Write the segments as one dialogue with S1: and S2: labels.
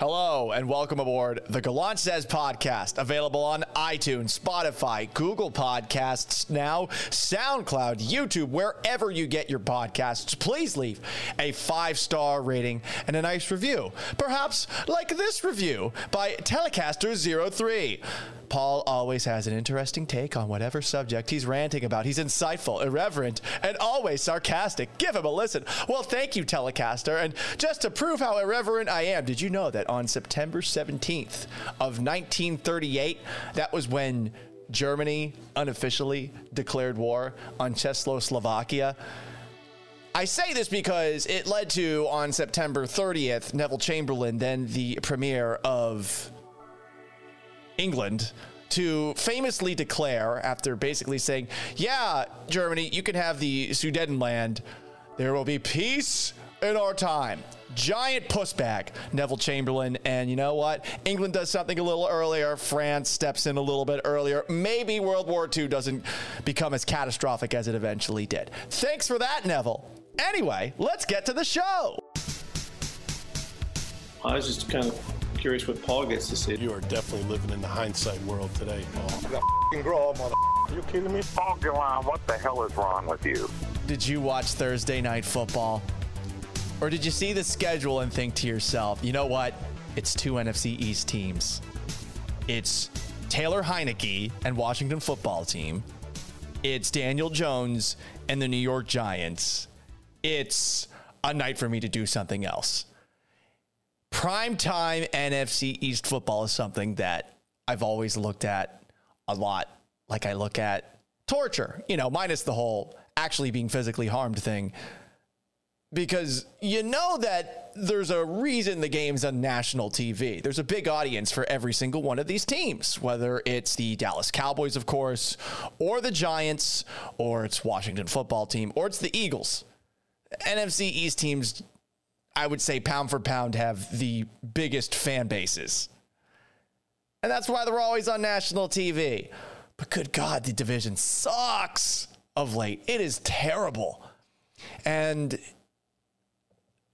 S1: Hello and welcome aboard the Gallant Says podcast, available on iTunes, Spotify, Google Podcasts, now SoundCloud, YouTube, wherever you get your podcasts. Please leave a five star rating and a nice review. Perhaps like this review by Telecaster03. Paul always has an interesting take on whatever subject he's ranting about. He's insightful, irreverent, and always sarcastic. Give him a listen. Well, thank you, Telecaster. And just to prove how irreverent I am, did you know that on September 17th of 1938, that was when Germany unofficially declared war on Czechoslovakia? I say this because it led to, on September 30th, Neville Chamberlain, then the premier of England to famously declare after basically saying, "Yeah, Germany, you can have the Sudetenland. There will be peace in our time." Giant puss bag, Neville Chamberlain. And you know what? England does something a little earlier. France steps in a little bit earlier. Maybe World War II doesn't become as catastrophic as it eventually did. Thanks for that, Neville. Anyway, let's get to the show.
S2: I was just kind of curious what Paul gets to say.
S3: You are definitely living in the hindsight world today, Paul.
S4: You f***ing grow up, mother. Are you kidding me?
S5: Paul Gallant, what the hell is wrong with you?
S1: Did you watch Thursday night football? Or did you see the schedule and think to yourself, you know what? It's two NFC East teams. It's Taylor Heinicke and Washington football team. It's Daniel Jones and the New York Giants. It's a night for me to do something else. Primetime NFC East football is something that I've always looked at a lot like I look at torture, you know, minus the whole actually being physically harmed thing. Because you know that there's a reason the game's on national TV. There's a big audience for every single one of these teams, whether it's the Dallas Cowboys, of course, or the Giants, or it's Washington football team, or it's the Eagles. NFC East teams, I would say pound for pound, have the biggest fan bases. And that's why they're always on national TV. But good God, the division sucks of late. It is terrible. And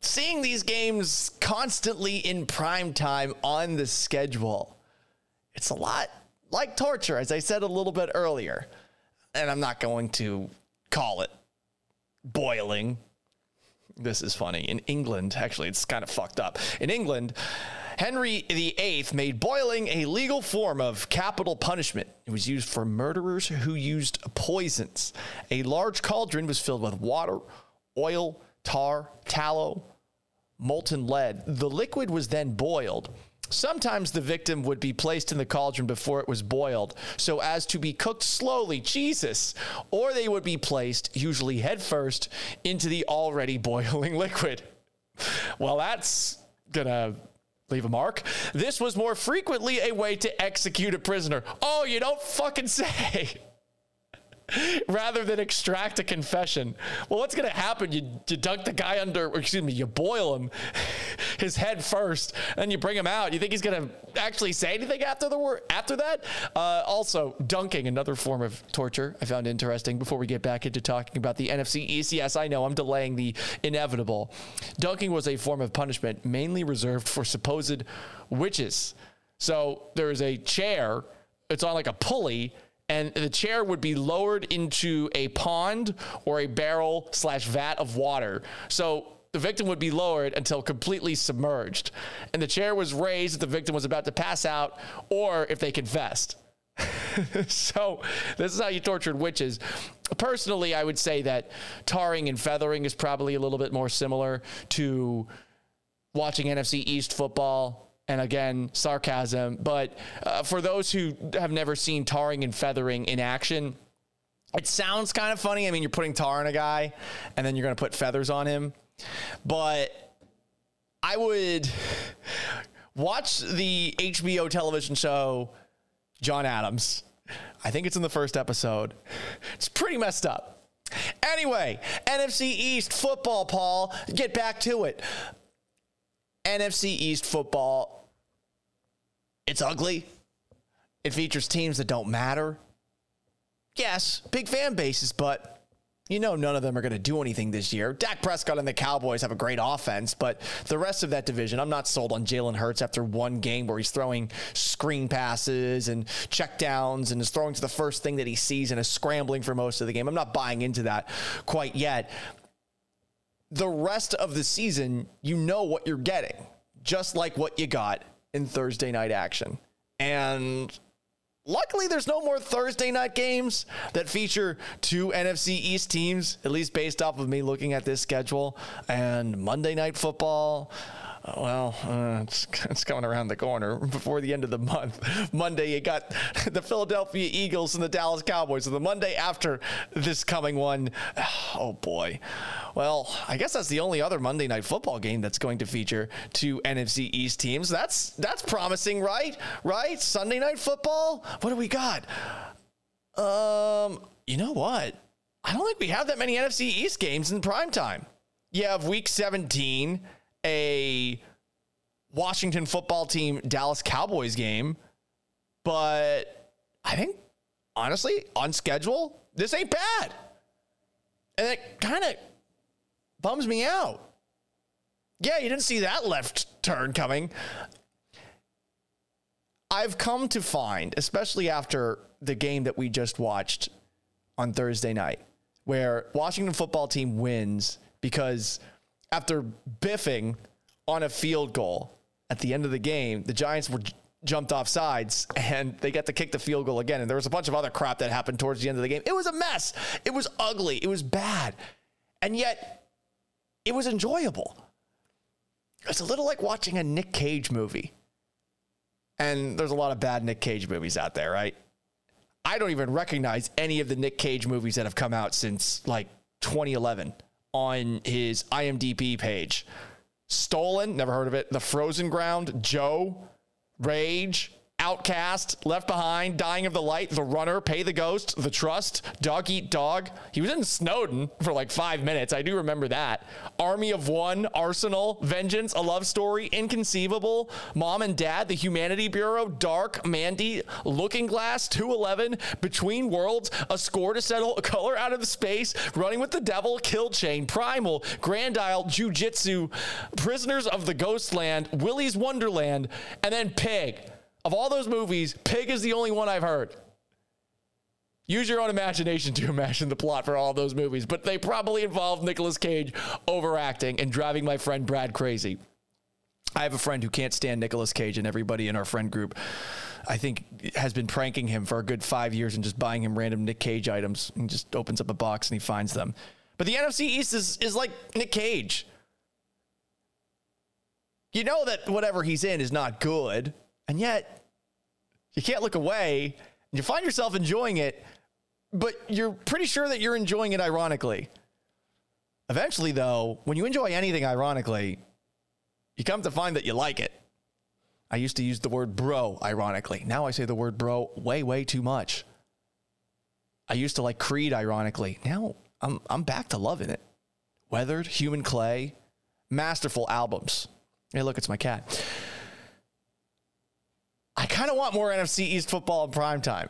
S1: seeing these games constantly in prime time on the schedule, it's a lot like torture, as I said a little bit earlier. And I'm not going to call it boiling. This is funny. In England, actually, it's kind of fucked up. In England, Henry VIII made boiling a legal form of capital punishment. It was used for murderers who used poisons. A large cauldron was filled with water, oil, tar, tallow, molten lead. The liquid was then boiled. Sometimes the victim would be placed in the cauldron before it was boiled so as to be cooked slowly, Jesus, or they would be placed, usually head first, into the already boiling liquid. Well, that's gonna leave a mark. This was more frequently a way to execute a prisoner. Oh, you don't fucking say. Rather than extract a confession. Well, what's going to happen? You, you dunk the guy under, excuse me, you boil him, his head first, and you bring him out. You think he's going to actually say anything after the after that? Uh, also, dunking, another form of torture, I found interesting. Before we get back into talking about the NFC East, yes, I know I'm delaying the inevitable. Dunking was a form of punishment mainly reserved for supposed witches. So there is a chair. It's on like a pulley and the chair would be lowered into a pond or a barrel slash vat of water. So the victim would be lowered until completely submerged. And the chair was raised if the victim was about to pass out or if they confessed. so this is how you tortured witches. Personally, I would say that tarring and feathering is probably a little bit more similar to watching NFC East football and again, sarcasm. But uh, for those who have never seen tarring and feathering in action, it sounds kind of funny. I mean, you're putting tar on a guy and then you're going to put feathers on him. But I would watch the HBO television show John Adams. I think it's in the first episode. It's pretty messed up. Anyway, NFC East football, Paul. Get back to it. NFC East football, it's ugly. It features teams that don't matter. Yes, big fan bases, but you know none of them are going to do anything this year. Dak Prescott and the Cowboys have a great offense, but the rest of that division, I'm not sold on Jalen Hurts after one game where he's throwing screen passes and check downs and is throwing to the first thing that he sees and is scrambling for most of the game. I'm not buying into that quite yet. The rest of the season, you know what you're getting, just like what you got in Thursday night action. And Luckily, there's no more Thursday night games that feature two NFC East teams, at least based off of me looking at this schedule. And Monday night football, well, uh, it's, it's coming around the corner before the end of the month. Monday, you got the Philadelphia Eagles and the Dallas Cowboys. So the Monday after this coming one, oh boy. Well, I guess that's the only other Monday night football game that's going to feature two NFC East teams. That's that's promising, right? Right? Sunday night football. What do we got? Um, you know what? I don't think we have that many NFC East games in prime time. You have Week 17 a Washington football team Dallas Cowboys game, but I think honestly, on schedule, this ain't bad. And it kind of bums me out. Yeah, you didn't see that left turn coming. I've come to find, especially after the game that we just watched on Thursday night, where Washington football team wins because after biffing on a field goal at the end of the game, the Giants were jumped off sides and they got to kick the field goal again. And there was a bunch of other crap that happened towards the end of the game. It was a mess. It was ugly. It was bad. And yet it was enjoyable. It's a little like watching a Nic Cage movie. And there's a lot of bad Nic Cage movies out there, right? I don't even recognize any of the Nic Cage movies that have come out since like 2011 on his IMDb page. Stolen, never heard of it. The Frozen Ground, Joe, Rage, Outcast, Left Behind, Dying of the Light, The Runner, Pay the Ghost, The Trust, Dog Eat Dog. He was in Snowden for like five minutes. I do remember that. Army of One, Arsenal, Vengeance, A Love Story, Inconceivable, Mom and Dad, The Humanity Bureau, Dark, Mandy, Looking Glass, 211, Between Worlds, A Score to Settle, A Color Out of Space, Running with the Devil, Kill Chain, Primal, Grand Isle, Jiu Jitsu, Prisoners of the Ghostland, Willy's Wonderland, and then Pig. Of all those movies, Pig is the only one I've heard. Use your own imagination to imagine the plot for all those movies, but they probably involve Nicolas Cage overacting and driving my friend Brad crazy. I have a friend who can't stand Nicolas Cage, and everybody in our friend group, I think, has been pranking him for a good five years and just buying him random Nic Cage items. He just opens up a box and he finds them. But the NFC East is, is like Nic Cage. You know that whatever he's in is not good, and yet you can't look away. And you find yourself enjoying it, but you're pretty sure that you're enjoying it ironically. Eventually, though, when you enjoy anything ironically, you come to find that you like it. I used to use the word bro ironically. Now I say the word bro way, way too much. I used to like Creed ironically. Now I'm, I'm back to loving it. Weathered, Human Clay, masterful albums. Hey, look, it's my cat. I kind of want more NFC East football in prime time.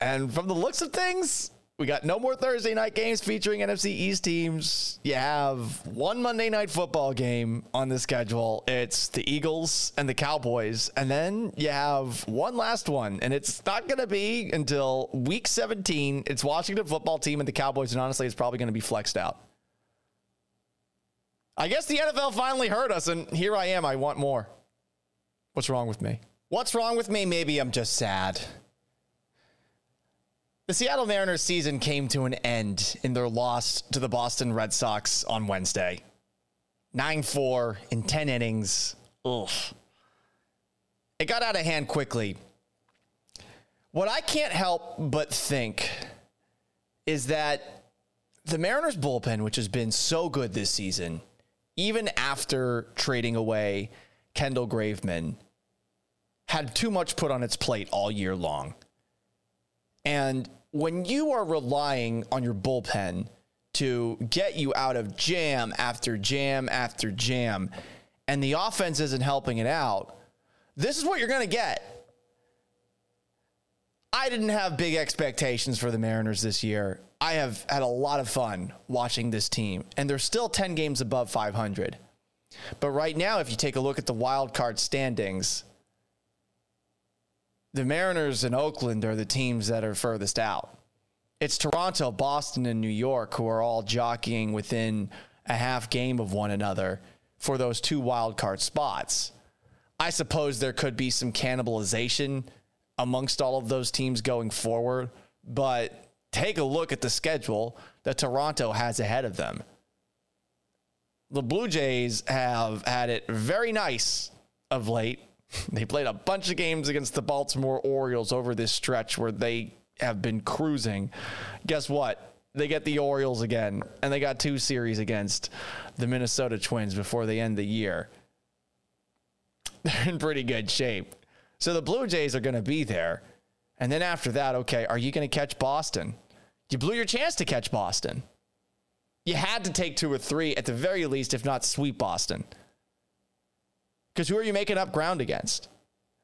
S1: And from the looks of things, we got no more Thursday night games featuring NFC East teams. You have one Monday night football game on the schedule. It's the Eagles and the Cowboys. And then you have one last one. And it's not going to be until week 17. It's Washington football team and the Cowboys. And honestly, it's probably going to be flexed out. I guess the NFL finally heard us. And here I am. I want more. What's wrong with me? What's wrong with me? Maybe I'm just sad. The Seattle Mariners season came to an end in their loss to the Boston Red Sox on Wednesday. 9 4 in 10 innings. Ugh. It got out of hand quickly. What I can't help but think is that the Mariners bullpen, which has been so good this season, even after trading away Kendall Graveman, had too much put on its plate all year long. And when you are relying on your bullpen to get you out of jam after jam after jam, and the offense isn't helping it out, this is what you're going to get. I didn't have big expectations for the Mariners this year. I have had a lot of fun watching this team, and they're still 10 games above 500. But right now, if you take a look at the wild card standings, the Mariners and Oakland are the teams that are furthest out. It's Toronto, Boston, and New York who are all jockeying within a half game of one another for those two wild card spots. I suppose there could be some cannibalization amongst all of those teams going forward, but take a look at the schedule that Toronto has ahead of them. The Blue Jays have had it very nice of late. They played a bunch of games against the Baltimore Orioles over this stretch where they have been cruising. Guess what? They get the Orioles again, and they got two series against the Minnesota Twins before they end the year. They're in pretty good shape. So the Blue Jays are going to be there. And then after that, okay, are you going to catch Boston? You blew your chance to catch Boston. You had to take two or three at the very least, if not sweep Boston. Because who are you making up ground against?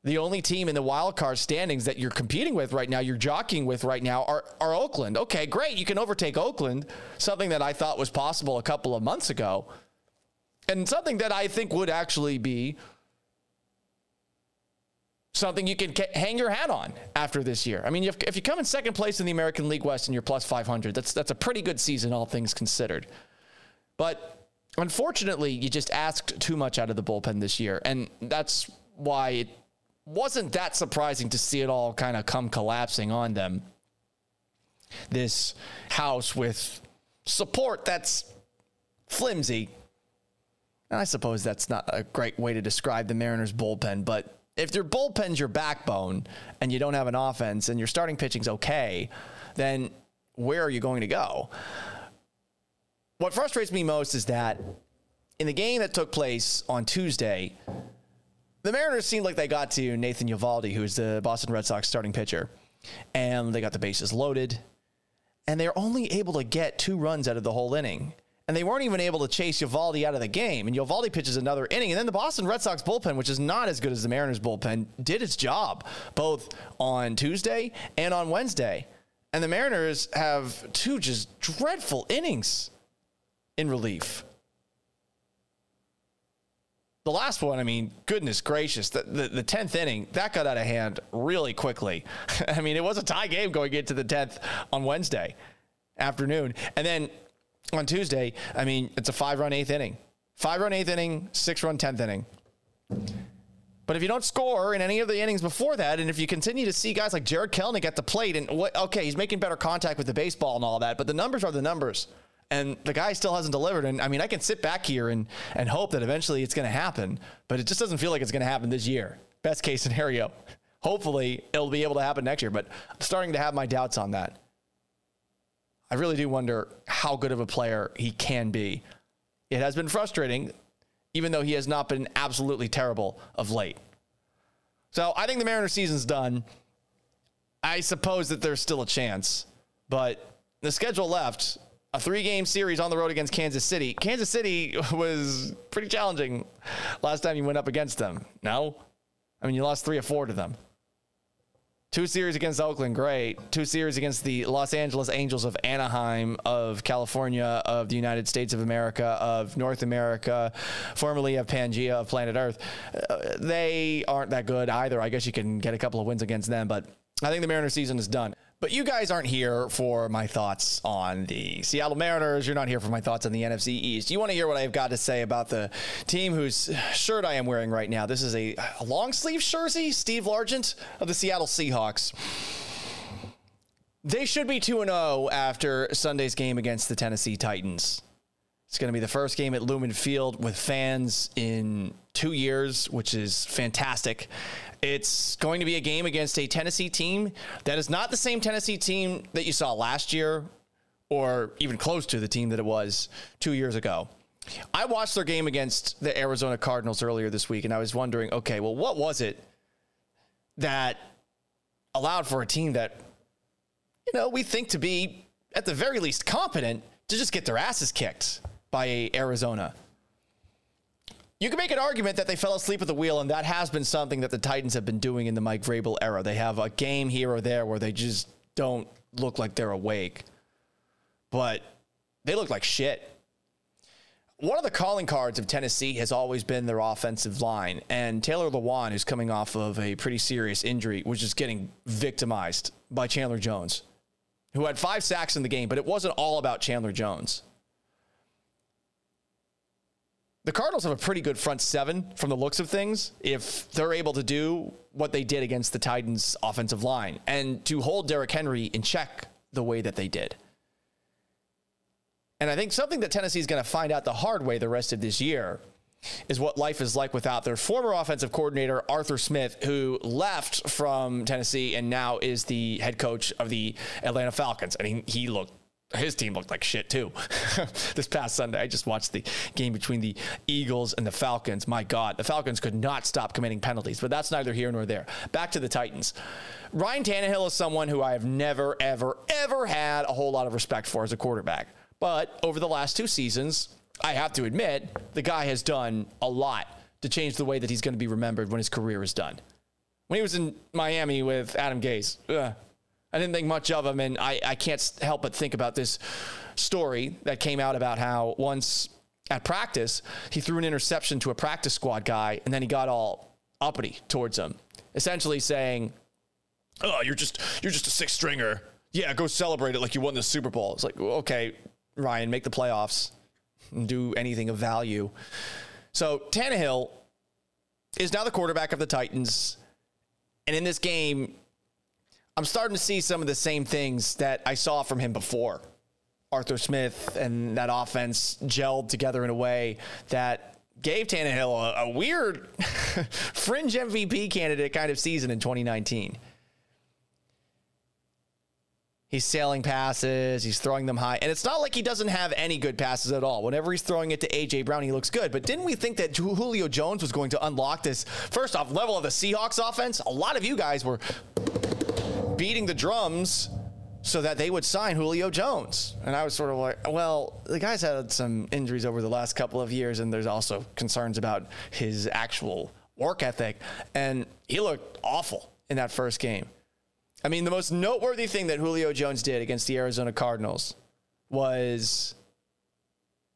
S1: The only team in the wild card standings that you're competing with right now, you're jockeying with right now, are, are Oakland. Okay, great. You can overtake Oakland, something that I thought was possible a couple of months ago, and something that I think would actually be something you can hang your hat on after this year. I mean, if, you come in second place in the American League West and you're plus 500, that's that's a pretty good season, all things considered. But unfortunately, you just asked too much out of the bullpen this year, and that's why it wasn't that surprising to see it all kind of come collapsing on them. This house with support that's flimsy. And I suppose that's not a great way to describe the Mariners bullpen, but if your bullpen's your backbone and you don't have an offense and your starting pitching's okay, then where are you going to go? What frustrates me most is that in the game that took place on Tuesday, the Mariners seemed like they got to Nathan Eovaldi, who's the Boston Red Sox starting pitcher, and they got the bases loaded, and they're only able to get two runs out of the whole inning and they weren't even able to chase Eovaldi out of the game. And Eovaldi pitches another inning, and then the Boston Red Sox bullpen, which is not as good as the Mariners bullpen, did its job both on Tuesday and on Wednesday. And the Mariners have two just dreadful innings in relief. The last one, I mean, goodness gracious, the, the, the, 10th inning, that got out of hand really quickly. I mean, it was a tie game going into the 10th on Wednesday afternoon. And then on Tuesday, I mean, it's a five run eighth inning. Five run eighth inning, six run 10th inning. But if you don't score in any of the innings before that, and if you continue to see guys like Jarred Kelenic at the plate, and what, okay, he's making better contact with the baseball and all that, but the numbers are the numbers. And the guy still hasn't delivered. And I mean, I can sit back here and, and hope that eventually it's going to happen, but it just doesn't feel like it's going to happen this year. Best case scenario. Hopefully, it'll be able to happen next year, but I'm starting to have my doubts on that. I really do wonder how good of a player he can be. It has been frustrating, even though he has not been absolutely terrible of late. So I think the Mariners season's done. I suppose that there's still a chance, but the schedule left a three game series on the road against Kansas City. Kansas City was pretty challenging last time you went up against them. No? I mean, you lost three or four to them. Two series against Oakland, great. Two series against the Los Angeles Angels of Anaheim, of California, of the United States of America, of North America, formerly of Pangea, of planet Earth. Uh, they aren't that good either. I guess you can get a couple of wins against them, but I think the Mariners season is done. But you guys aren't here for my thoughts on the Seattle Mariners. You're not here for my thoughts on the NFC East. You want to hear what I've got to say about the team whose shirt I am wearing right now. This is a, long sleeve jersey, Steve Largent of the Seattle Seahawks. They should be 2 0 after Sunday's game against the Tennessee Titans. It's going to be the first game at Lumen Field with fans in two years, which is fantastic. It's going to be a game against a Tennessee team that is not the same Tennessee team that you saw last year or even close to the team that it was two years ago. I watched their game against the Arizona Cardinals earlier this week, and I was wondering okay, well, what was it that allowed for a team that, you know, we think to be at the very least competent to just get their asses kicked by Arizona? you can make an argument that they fell asleep at the wheel, and that has been something that the Titans have been doing in the Mike Vrabel era. They have a game here or there where they just don't look like they're awake, but they look like shit. One of the calling cards of Tennessee has always been their offensive line, and Taylor Lewan, who's coming off of a pretty serious injury, was just getting victimized by Chandler Jones, who had five sacks in the game, but it wasn't all about Chandler Jones. The Cardinals have a pretty good front seven from the looks of things if they're able to do what they did against the Titans' offensive line and to hold Derrick Henry in check the way that they did. And I think something that Tennessee is going to find out the hard way the rest of this year is what life is like without their former offensive coordinator, Arthur Smith, who left from Tennessee and now is the head coach of the Atlanta Falcons. I mean, he looked his team looked like shit too. this past Sunday, I just watched the game between the Eagles and the Falcons. My God, the Falcons could not stop committing penalties, but that's neither here nor there. Back to the Titans. Ryan Tannehill is someone who I have never, ever, ever had a whole lot of respect for as a quarterback. But over the last two seasons, I have to admit, the guy has done a lot to change the way that he's going to be remembered when his career is done. When he was in Miami with Adam Gase, ugh, I didn't think much of him, and I, I can't help but think about this story that came out about how once at practice he threw an interception to a practice squad guy, and then he got all uppity towards him, essentially saying, "Oh, you're just you're just a six stringer. Yeah, go celebrate it like you won the Super Bowl." It's like, okay, Ryan, make the playoffs and do anything of value. So Tannehill is now the quarterback of the Titans. And in this game, I'm starting to see some of the same things that I saw from him before. Arthur Smith and that offense gelled together in a way that gave Tannehill a, a weird fringe MVP candidate kind of season in 2019. He's sailing passes, he's throwing them high. And it's not like he doesn't have any good passes at all. Whenever he's throwing it to A.J. Brown, he looks good. But didn't we think that Julio Jones was going to unlock this, first off, level of the Seahawks offense? A lot of you guys were beating the drums so that they would sign Julio Jones. And I was sort of like, well, the guy's had some injuries over the last couple of years, and there's also concerns about his actual work ethic. And he looked awful in that first game. I mean, the most noteworthy thing that Julio Jones did against the Arizona Cardinals was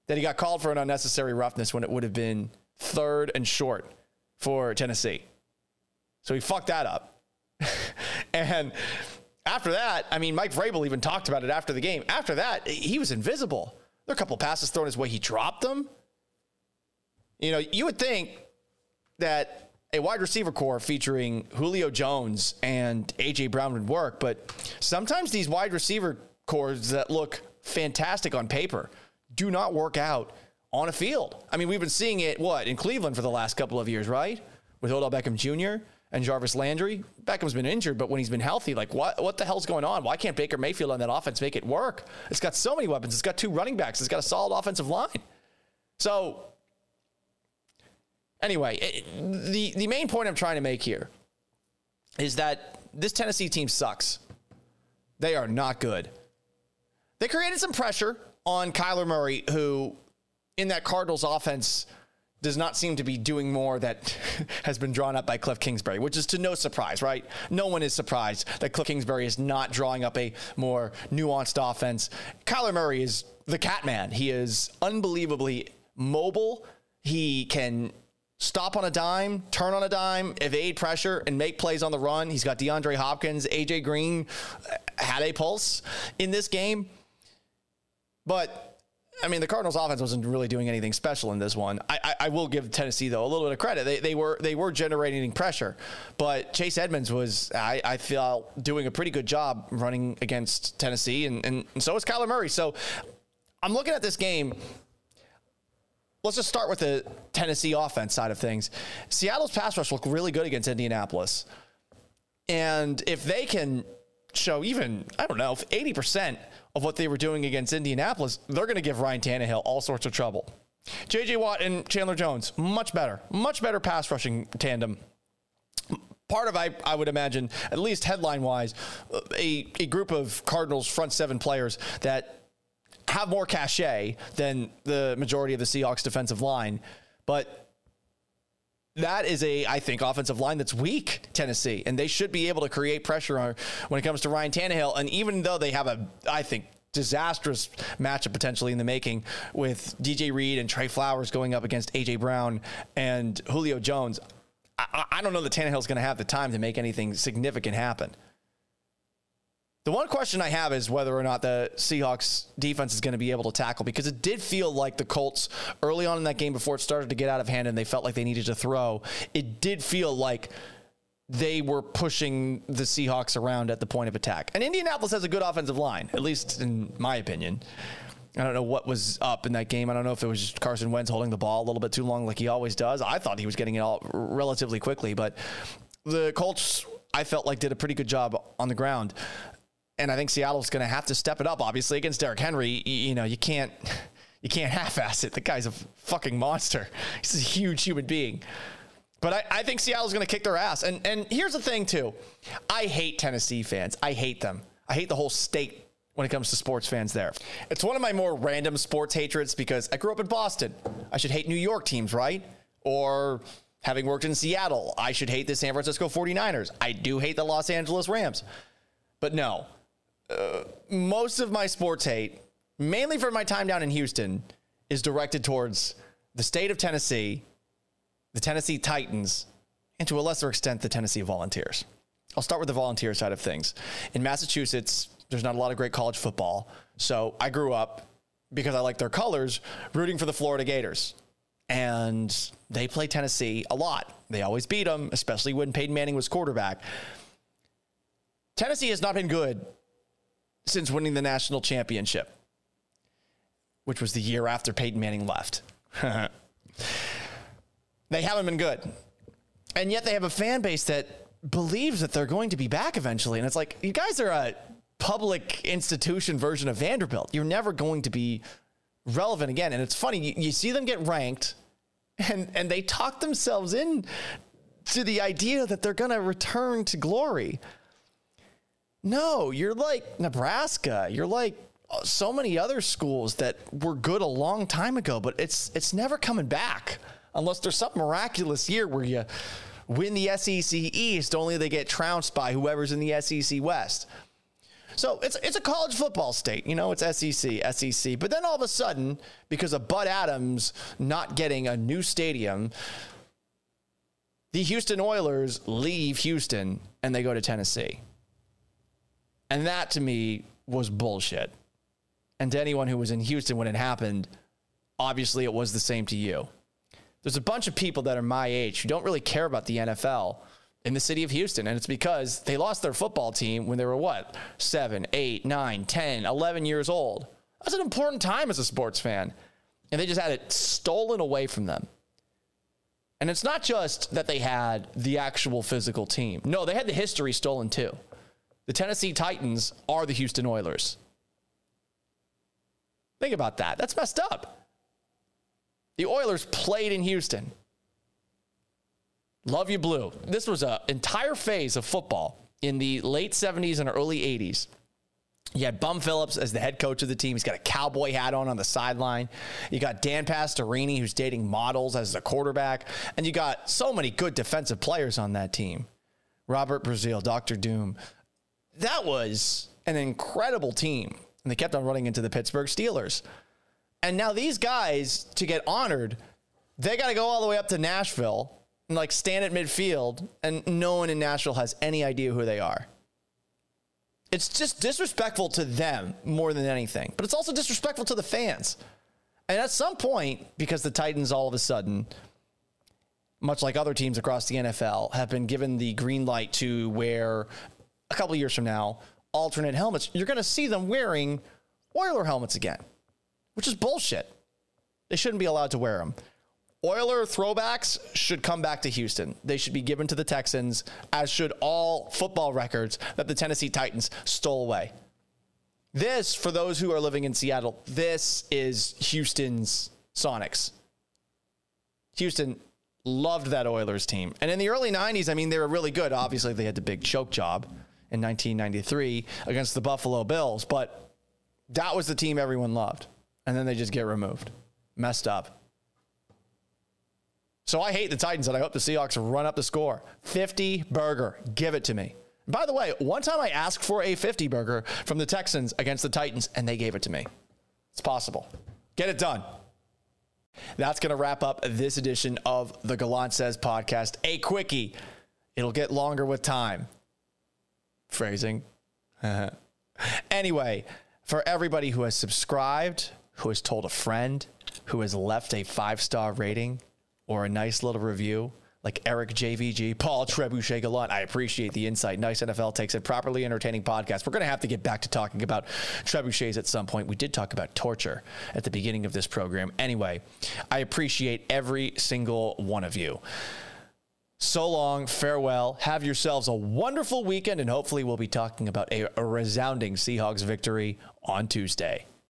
S1: that he got called for an unnecessary roughness when it would have been third and short for Tennessee. So he fucked that up. and after that, I mean, Mike Vrabel even talked about it after the game. After that, he was invisible. There are a couple passes thrown his way. He dropped them. You know, you would think that a wide receiver corps featuring Julio Jones and AJ Brown would work, but sometimes these wide receiver cores that look fantastic on paper do not work out on a field. I mean, we've been seeing it what in Cleveland for the last couple of years, right? With Odell Beckham Jr. and Jarvis Landry. Beckham's been injured, but when he's been healthy, like what what the hell's going on? Why can't Baker Mayfield on that offense make it work? It's got so many weapons. It's got two running backs. It's got a solid offensive line. So Anyway, it, the, the main point I'm trying to make here is that this Tennessee team sucks. They are not good. They created some pressure on Kyler Murray, who in that Cardinals offense does not seem to be doing more that has been drawn up by Cliff Kingsbury, which is to no surprise, right? No one is surprised that Cliff Kingsbury is not drawing up a more nuanced offense. Kyler Murray is the cat man. He is unbelievably mobile. He can stop on a dime, turn on a dime, evade pressure, and make plays on the run. He's got DeAndre Hopkins, AJ Green uh, had a pulse in this game. But I mean, the Cardinals' offense wasn't really doing anything special in this one. I, I, I, will give Tennessee though a little bit of credit. They, they were they were generating pressure, but Chase Edmonds was I, I feel doing a pretty good job running against Tennessee, and, and, and so was Kyler Murray. So I'm looking at this game let's just start with the Tennessee offense side of things. Seattle's pass rush looked really good against Indianapolis. And if they can show even, I don't know, if 80% of what they were doing against Indianapolis, they're going to give Ryan Tannehill all sorts of trouble. JJ Watt and Chandler Jones, much better, much better pass rushing tandem. Part of, I, I would imagine, at least headline wise, a, a group of Cardinals front seven players that have more cachet than the majority of the Seahawks defensive line. But that is a, I think, offensive line that's weak, Tennessee. And they should be able to create pressure on, when it comes to Ryan Tannehill. And even though they have a, I think, disastrous matchup potentially in the making with DJ Reed and Trey Flowers going up against AJ Brown and Julio Jones, I, I don't know that Tannehill's going to have the time to make anything significant happen. The one question I have is whether or not the Seahawks defense is going to be able to tackle because it did feel like the Colts early on in that game before it started to get out of hand and they felt like they needed to throw. It did feel like they were pushing the Seahawks around at the point of attack. And Indianapolis has a good offensive line, at least in my opinion. I don't know what was up in that game. I don't know if it was just Carson Wentz holding the ball a little bit too long like he always does. I thought he was getting it all relatively quickly, but the Colts I felt like did a pretty good job on the ground. And I think Seattle's going to have to step it up. Obviously, against Derrick Henry, you, know you can't you can't half-ass it. The guy's a fucking monster. He's a huge human being. But I, I think Seattle's going to kick their ass. And and here's the thing too, I hate Tennessee fans. I hate them. I hate the whole state when it comes to sports fans there. It's one of my more random sports hatreds because I grew up in Boston. I should hate New York teams, right? Or having worked in Seattle, I should hate the San Francisco 49ers. I do hate the Los Angeles Rams. But no, most of my sports hate, mainly for my time down in Houston, is directed towards the state of Tennessee, the Tennessee Titans, and to a lesser extent, the Tennessee Volunteers. I'll start with the volunteer side of things. In Massachusetts, there's not a lot of great college football. So I grew up because I like their colors, rooting for the Florida Gators. And they play Tennessee a lot. They always beat them, especially when Peyton Manning was quarterback. Tennessee has not been good since winning the national championship, which was the year after Peyton Manning left. they haven't been good. And yet they have a fan base that believes that they're going to be back eventually. And it's like, you guys are a public institution version of Vanderbilt. You're never going to be relevant again. And it's funny, you, you see them get ranked and, and they talk themselves in to the idea that they're going to return to glory. No, you're like Nebraska. You're like uh, so many other schools that were good a long time ago, but it's it's never coming back unless there's some miraculous year where you win the SEC East, only they get trounced by whoever's in the SEC West. So it's it's a college football state, you know, it's SEC, SEC. But then all of a sudden, because of Bud Adams not getting a new stadium, the Houston Oilers leave Houston and they go to Tennessee. And that to me was bullshit. And to anyone who was in Houston when it happened, obviously it was the same to you. There's a bunch of people that are my age who don't really care about the NFL in the city of Houston. And it's because they lost their football team when they were what? Seven, eight, nine, 10, 11 years old. That's an important time as a sports fan. And they just had it stolen away from them. And it's not just that they had the actual physical team. No, they had the history stolen too. The Tennessee Titans are the Houston Oilers. Think about that. That's messed up. The Oilers played in Houston. Love you blue. This was an entire phase of football in the late 70s and early 80s. You had Bum Phillips as the head coach of the team. He's got a cowboy hat on on the sideline. You got Dan Pastorini, who's dating models as the quarterback. And you got so many good defensive players on that team. Robert Brazile, Dr. Doom, that was an incredible team. And they kept on running into the Pittsburgh Steelers. And now these guys, to get honored, they got to go all the way up to Nashville and like stand at midfield, and no one in Nashville has any idea who they are. It's just disrespectful to them more than anything, but it's also disrespectful to the fans. And at some point, because the Titans all of a sudden, much like other teams across the NFL, have been given the green light to wear a couple years from now, alternate helmets, you're going to see them wearing Oiler helmets again, which is bullshit. They shouldn't be allowed to wear them. Oiler throwbacks should come back to Houston. They should be given to the Texans, as should all football records that the Tennessee Titans stole away. This, for those who are living in Seattle, this is Houston's Sonics. Houston loved that Oilers team. And in the early 90s, I mean, they were really good. Obviously, they had the big choke job in 1993 against the Buffalo Bills, but that was the team everyone loved. And then they just get removed. Messed up. So I hate the Titans and I hope the Seahawks run up the score. 50 burger. Give it to me. By the way, one time I asked for a 50 burger from the Texans against the Titans and they gave it to me. It's possible. Get it done. That's going to wrap up this edition of the Gallant Says podcast. A quickie. It'll get longer with time. Phrasing. Uh, anyway, for everybody who has subscribed, who has told a friend, who has left a five star rating or a nice little review, like Eric JVG, Paul Trebuchet Gallant. I appreciate the insight. Nice NFL takes a properly entertaining podcast. We're going to have to get back to talking about trebuchets at some point. We did talk about torture at the beginning of this program. Anyway, I appreciate every single one of you. So long, farewell. Have yourselves a wonderful weekend, and hopefully, we'll be talking about a, a resounding Seahawks victory on Tuesday.